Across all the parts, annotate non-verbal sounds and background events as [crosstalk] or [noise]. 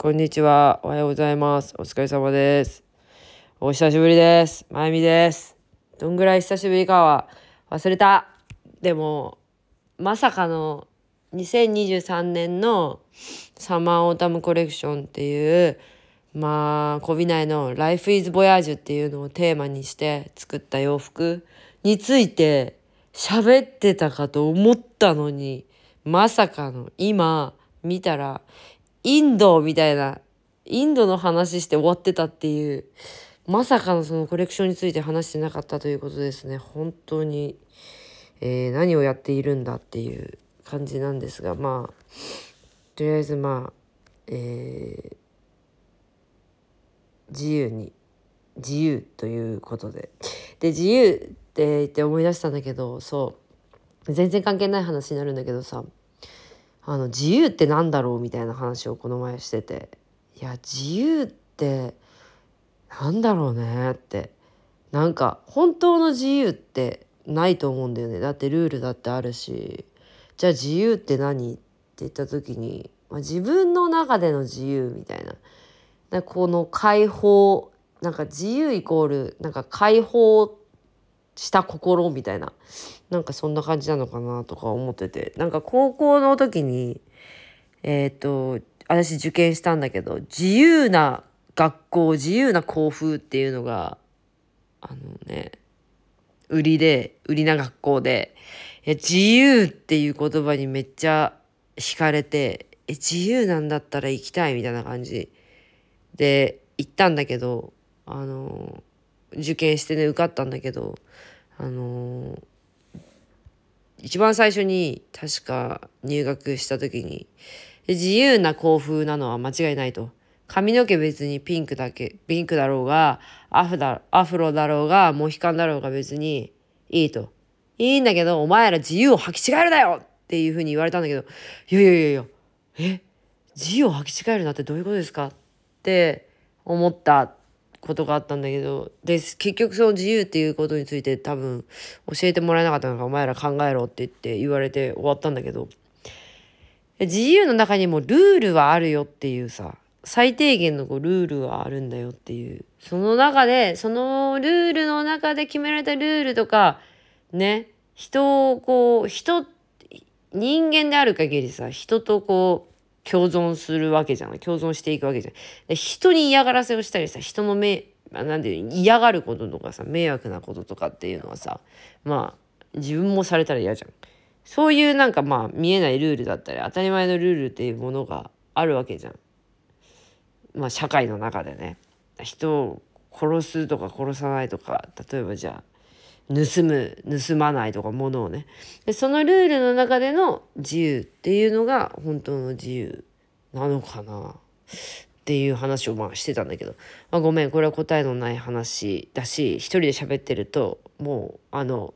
こんにちは。おはようございます。お疲れ様です。お久しぶりです。まゆみです。どんぐらい久しぶりかは忘れた。でも、まさかの2023年のサマーオータムコレクションっていう、まあ、コビ内の Life is Voyage っていうのをテーマにして作った洋服について喋ってたかと思ったのに、まさかの今見たらインドみたいな、インドの話して終わってたっていう、まさかのそのコレクションについて話してなかったということですね。本当に、えー何をやっているんだっていう感じなんですが、まあ、とりあえずまあ、えー自由に、自由ということで。で、自由って言って思い出したんだけど、そう、全然関係ない話になるんだけどさ、あの自由ってなんだろうみたいな話をこの前してて。いや自由ってなんだろうねって。なんか本当の自由ってないと思うんだよね。だってルールだってあるし。じゃあ自由って何って言った時に、まあ、自分の中での自由みたいな。なこの解放なんか自由イコールなんか解放した心みたいな。なんかそんな感じなのかなとか思ってて。なんか高校の時にえっ、と私受験したんだけど自由な学校自由な校風っていうのがあのね売りで売りな学校でいや自由っていう言葉にめっちゃ惹かれてえ自由なんだったら行きたいみたいな感じで行ったんだけどあの受験してね受かったんだけどあのー一番最初に確か入学した時に自由な校風なのは間違いないと。髪の毛別にピンクだけピンクだろうがアフだアフロだろうがモヒカンだろうが別にいいと。いいんだけどお前ら自由を履き違えるなよ！っていうふうに言われたんだけどいやいやいやいやえ？自由を履き違えるなってどういうことですか？って思った。ことがあったんだけどで結局その自由っていうことについて多分教えてもらえなかったのかお前ら考えろって言って言われて終わったんだけど自由の中にもルールはあるよっていうさ最低限のこうルールはあるんだよっていうその中でそのルールの中で決められたルールとかね人をこう人人間である限りさ人とこう共存するわけじゃない。共存していくわけじゃない。人に嫌がらせをしたりさ人の目なんていう嫌がることとかさ迷惑なこととかっていうのはさまあ自分もされたら嫌じゃん。そういうなんかまあ見えないルールだったり当たり前のルールっていうものがあるわけじゃん。まあ社会の中でね。人を殺すとか殺さないとか例えばじゃあ盗む盗まないとかものをね。でそのルールの中での自由っていうのが本当の自由なのかな。っていう話をまあしてたんだけど、まあ、ごめん。これは答えのない話だし一人で喋ってるともうあの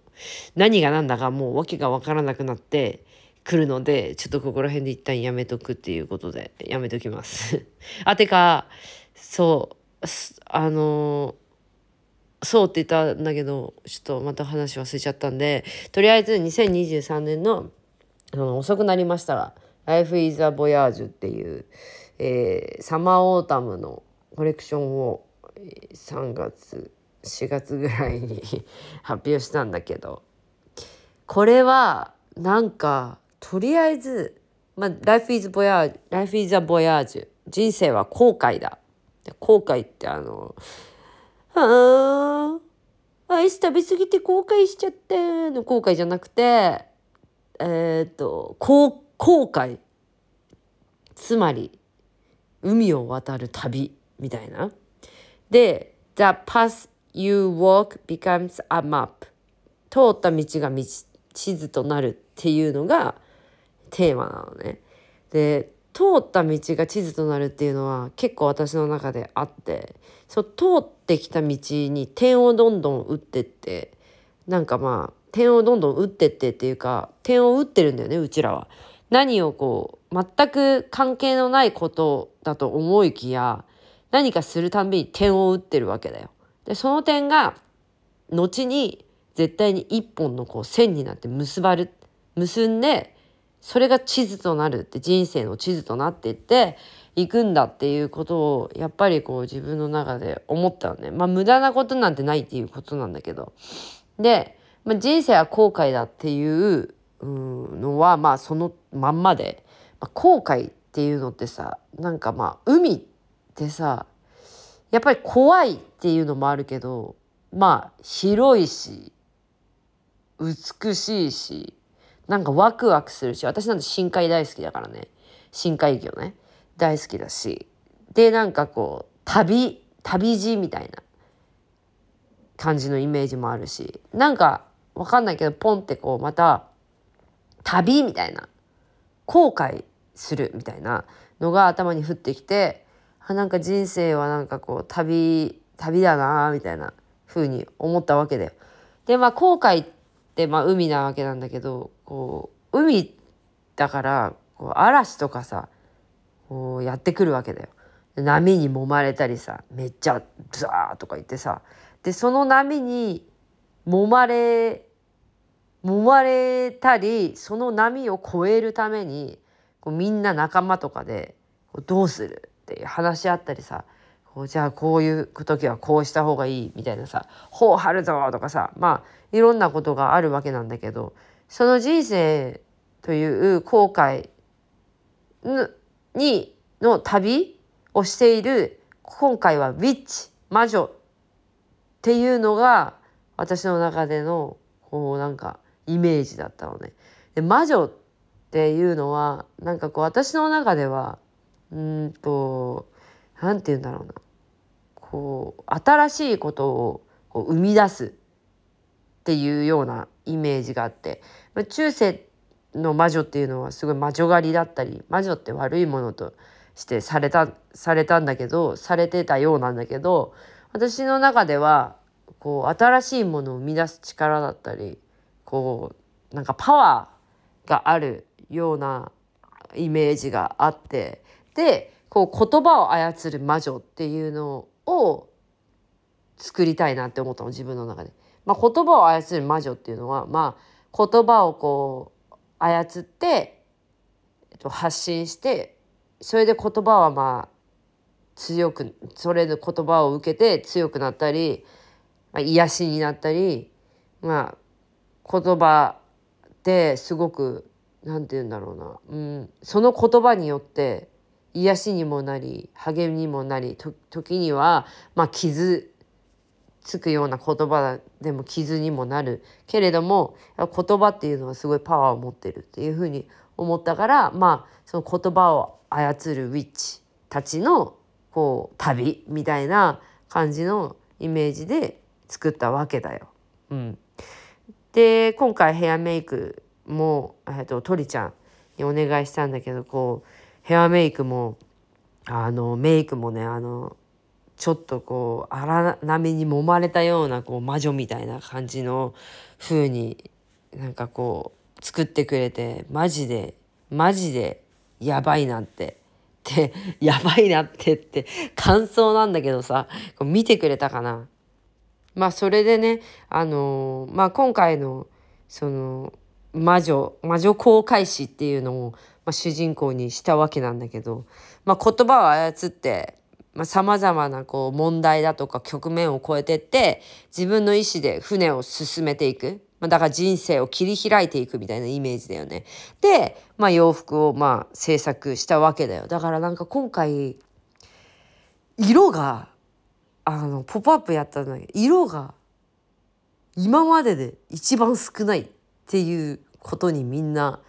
何が何だかもう訳が分からなくなってくるのでちょっとここら辺で一旦やめとくっていうことでやめときます。[laughs] あてかそうあのそうって言ったんだけどちょっとまた話忘れちゃったんでとりあえず2023年のあの遅くなりましたら「Life is a Voyage」っていう、えーサマーオータムのコレクションを3月4月ぐらいに [laughs] 発表したんだけどこれはなんかとりあえず、まあ、Life is Voyage Life is a Voyage 人生は後悔だ。後悔ってあのああ、アイス食べ過ぎて後悔しちゃったの後悔じゃなくて、えーっと、後後悔。つまり、海を渡る旅みたいな。で、The path you walk becomes a map. 通った道が道地図となるっていうのがテーマなのね。で通った道が地図となるっていうのは結構私の中であってそう通ってきた道に点をどんどん打ってってなんかまあ点をどんどん打ってってっていうか点を打ってるんだよねうちらは。何をこう全く関係のないことだと思いきや何かするたびに点を打ってるわけだよ。でその点が後に絶対に一本のこう線になって結ばる結んでそれが地図となるって人生の地図となっていっていくんだっていうことをやっぱりこう自分の中で思ったのね。まあ無駄なことなんてないっていうことなんだけど。で、まあ、人生は後悔だっていうのはまあそのまんまで、まあ、後悔っていうのってさなんかまあ海ってさやっぱり怖いっていうのもあるけどまあ広いし美しいしなんかワクワクするし私なんて深海大好きだからね。深海魚ね。大好きだし。でなんかこう旅旅路みたいな。感じのイメージもあるし。なんかわかんないけどポンってこうまた旅みたいな。後悔するみたいな。のが頭に降ってきてあなんか人生はなんかこう旅旅だなみたいな風に思ったわけだよ。でまあ後悔ってでまあ海なわけなんだけどこう海だからこう嵐とかさこうやってくるわけだよ。波に揉まれたりさめっちゃザーとか言ってさでその波に揉まれ揉まれたりその波を越えるためにこうみんな仲間とかでどうするって話し合ったりさじゃあこういう時はこうした方がいいみたいなさ「頬張るぞ」とかさまあいろんなことがあるわけなんだけどその人生という後悔にの旅をしている今回は「ウィッチ」魔女っていうのが私の中でのこうなんかイメージだったのね。で魔女っていうのはなんかこう私の中ではうんと何て言うんだろうな。こう新しいことをこう生み出すっていうようなイメージがあって、まあ、中世の魔女っていうのはすごい魔女狩りだったり魔女って悪いものとしてされたされたんだけどされてたようなんだけど私の中ではこう新しいものを生み出す力だったりこうなんかパワーがあるようなイメージがあって。でこう言葉を操る魔女っていうのを作りたいなって思ったの自分の中で。まあ、言葉を操る魔女っていうのは、まあ、言葉をこう操って、えっと、発信してそれで言葉はまあ強くそれで言葉を受けて強くなったり、まあ、癒しになったり、まあ、言葉ですごく何て言うんだろうな、うん、その言葉によって癒しにもなり励みにもなり時には、まあ、傷つくような言葉でも傷にもなるけれども言葉っていうのはすごいパワーを持ってるっていうふうに思ったからまあその言葉を操るウィッチたちのこう旅みたいな感じのイメージで作ったわけだよ。うん、で今回ヘアメイクも、えーと、とりちゃんにお願いしたんだけどこうヘアメイクもあのメイクもねあのちょっとこう荒波に揉まれたようなこう魔女みたいな感じの風になんかこう作ってくれてマジでマジで [laughs] やばいなってってやばいなってって感想なんだけどさ見てくれたかな。まあそれでねあの、まあ今回のその魔女魔女公開誌っていうのを、まあ、主人公にしたわけなんだけど、まあ、言葉を操ってさまざ、まなこう問題だとか局面を超えてって自分の意思で船を進めていく。まあ、だから人生を切り開いていくみたいなイメージだよね。で、まあ、洋服をまあ制作したわけだよ。だからなんか今回色があのポップアップやったんだけど色が今までで一番少ないっていうことにみんな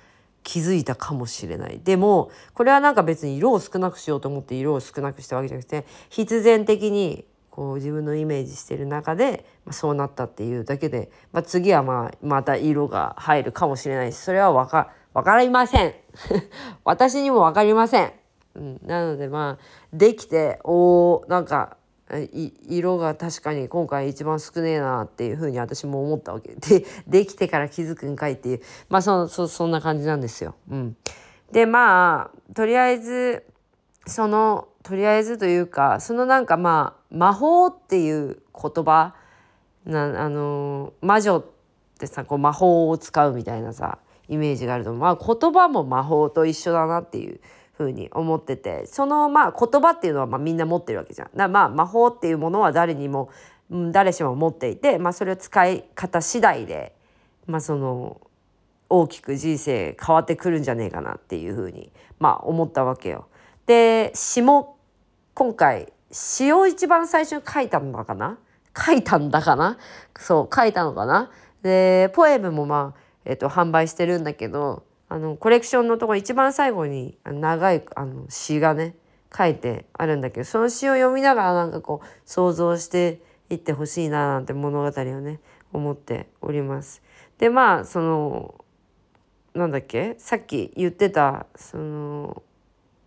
気づいたかもしれない。でもこれはなんか別に色を少なくしようと思って色を少なくしたわけじゃなくて必然的にこう自分のイメージしてる中で、まあ、そうなったっていうだけで、まあ、次はまあまた色が入るかもしれないしそれはわか分かりません。[laughs] 私にも分かりません、うん、なのでまあできておーなんか色が確かに今回一番少ねえなっていうふうに私も思ったわけ。で [laughs] できてから気づくんかいっていう。まあそそそんな感じなんですよ。うん、でまあとりあえずそのとりあえずというかそのなんかまあ魔法っていう言葉なあの魔女ってさこう魔法を使うみたいなさイメージがあるとまあ言葉も魔法と一緒だなっていう。ふうに思っててそのまあ言葉っていうのはまあみんな持ってるわけじゃん。だまあ魔法っていうものは誰にも、誰しも持っていて、まあ、それを使い方次第で、まあ、その大きく人生変わってくるんじゃねえかなっていうふうにまあ思ったわけよ。で詩も今回詩を一番最初に書いたんだかな？書いたんだかな？そう書いたのかな？でポエムもまあ、えっと、販売してるんだけどあのコレクションのとこ一番最後に長いあの詩がね書いてあるんだけどその詩を読みながらなんかこう想像していってほしいななんて物語をね思っております。でまあそのなんだっけさっき言ってたその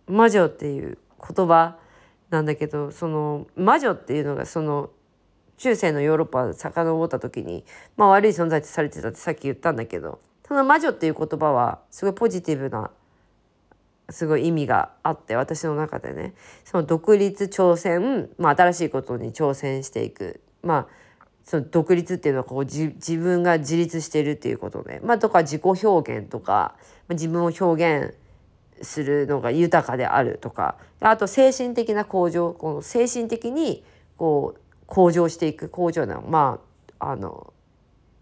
魔女っていう言葉なんだけどその魔女っていうのがその中世のヨーロッパを遡った時に、まあ、悪い存在ってされてたってさっき言ったんだけどその魔女っていう言葉はすごいポジティブなすごい意味があって私の中でね。その独立挑戦、まあ、新しいことに挑戦していく。まあその独立っていうのはこう自分が自立してるっていうことで、まあ、とか自己表現とか、まあ、自分を表現するのが豊かであるとか。あと精神的な向上この精神的にこう向上していく。向上なまああの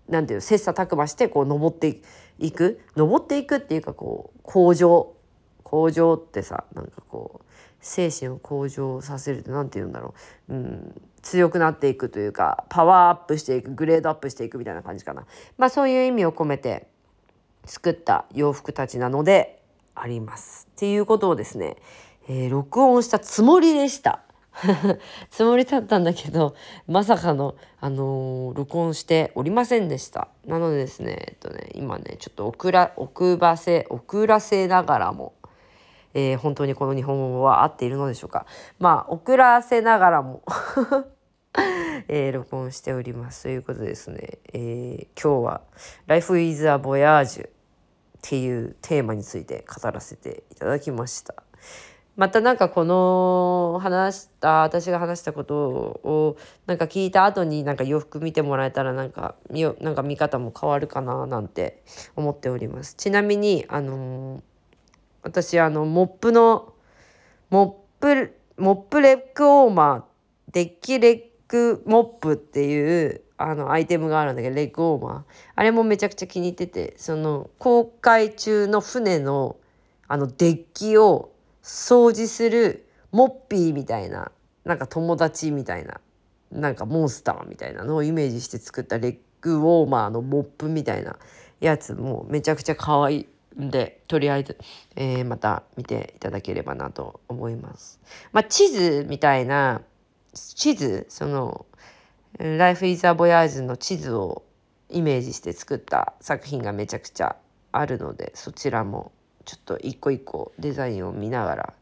なんていう切磋琢磨してこう登っていく。登っていくっていうかこう向上。向上ってさなんかこう精神を向上させるって何て言うんだろう、うん、強くなっていくというかパワーアップしていくグレードアップしていくみたいな感じかな。まあそういう意味を込めて作った洋服たちなのであります。っていうことをですね、えー、録音したつもりでした。[laughs] つもりだったんだけどまさかの、あのー、録音しておりませんでした。なのでですねえっとね今ねちょっと遅ら遅せ遅らせながらも、えー、本当にこの日本語は合っているのでしょうか。まあ遅らせながらも [laughs] えー、録音しております。ということですね、えー、今日は「Life is a Voyage」っていうテーマについて語らせていただきました。またなんかこの話した私が話したことをなんか聞いた後になんか洋服見てもらえたらなんか見なんか見方も変わるかななんて思っております。ちなみにあのー、私あのモップのモップモップレッグウォーマーデッキレッグモップっていうあのアイテムがあるんだけどレッグウォーマーあれもめちゃくちゃ気に入っててその航海中の船のあのデッキを掃除するモッピーみたいななんか友達みたいななんかモンスターみたいなのをイメージして作ったレッグウォーマーのモップみたいなやつもめちゃくちゃ可愛いんでとりあえず、えー、また見ていただければなと思います。まあ、地図みたいな地図その「Life is a Voyage」の地図をイメージして作った作品がめちゃくちゃあるのでそちらもちょっと一個一個デザインを見ながら、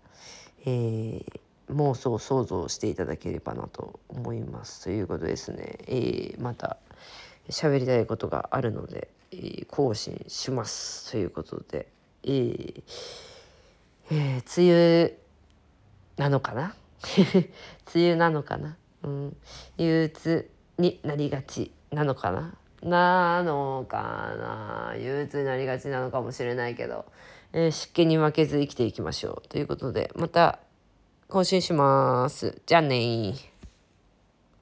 えー、妄想想像していただければなと思いますということですね、えー、また喋りたいことがあるので、えー、更新しますということで、えーえー、梅雨なのかな？[laughs] 梅雨なのかな、うん、憂鬱になりがちなのかな？なのかな？憂鬱になりがちなのかもしれないけど。えー、湿気に負けず生きていきましょうということでまた更新します。じゃあね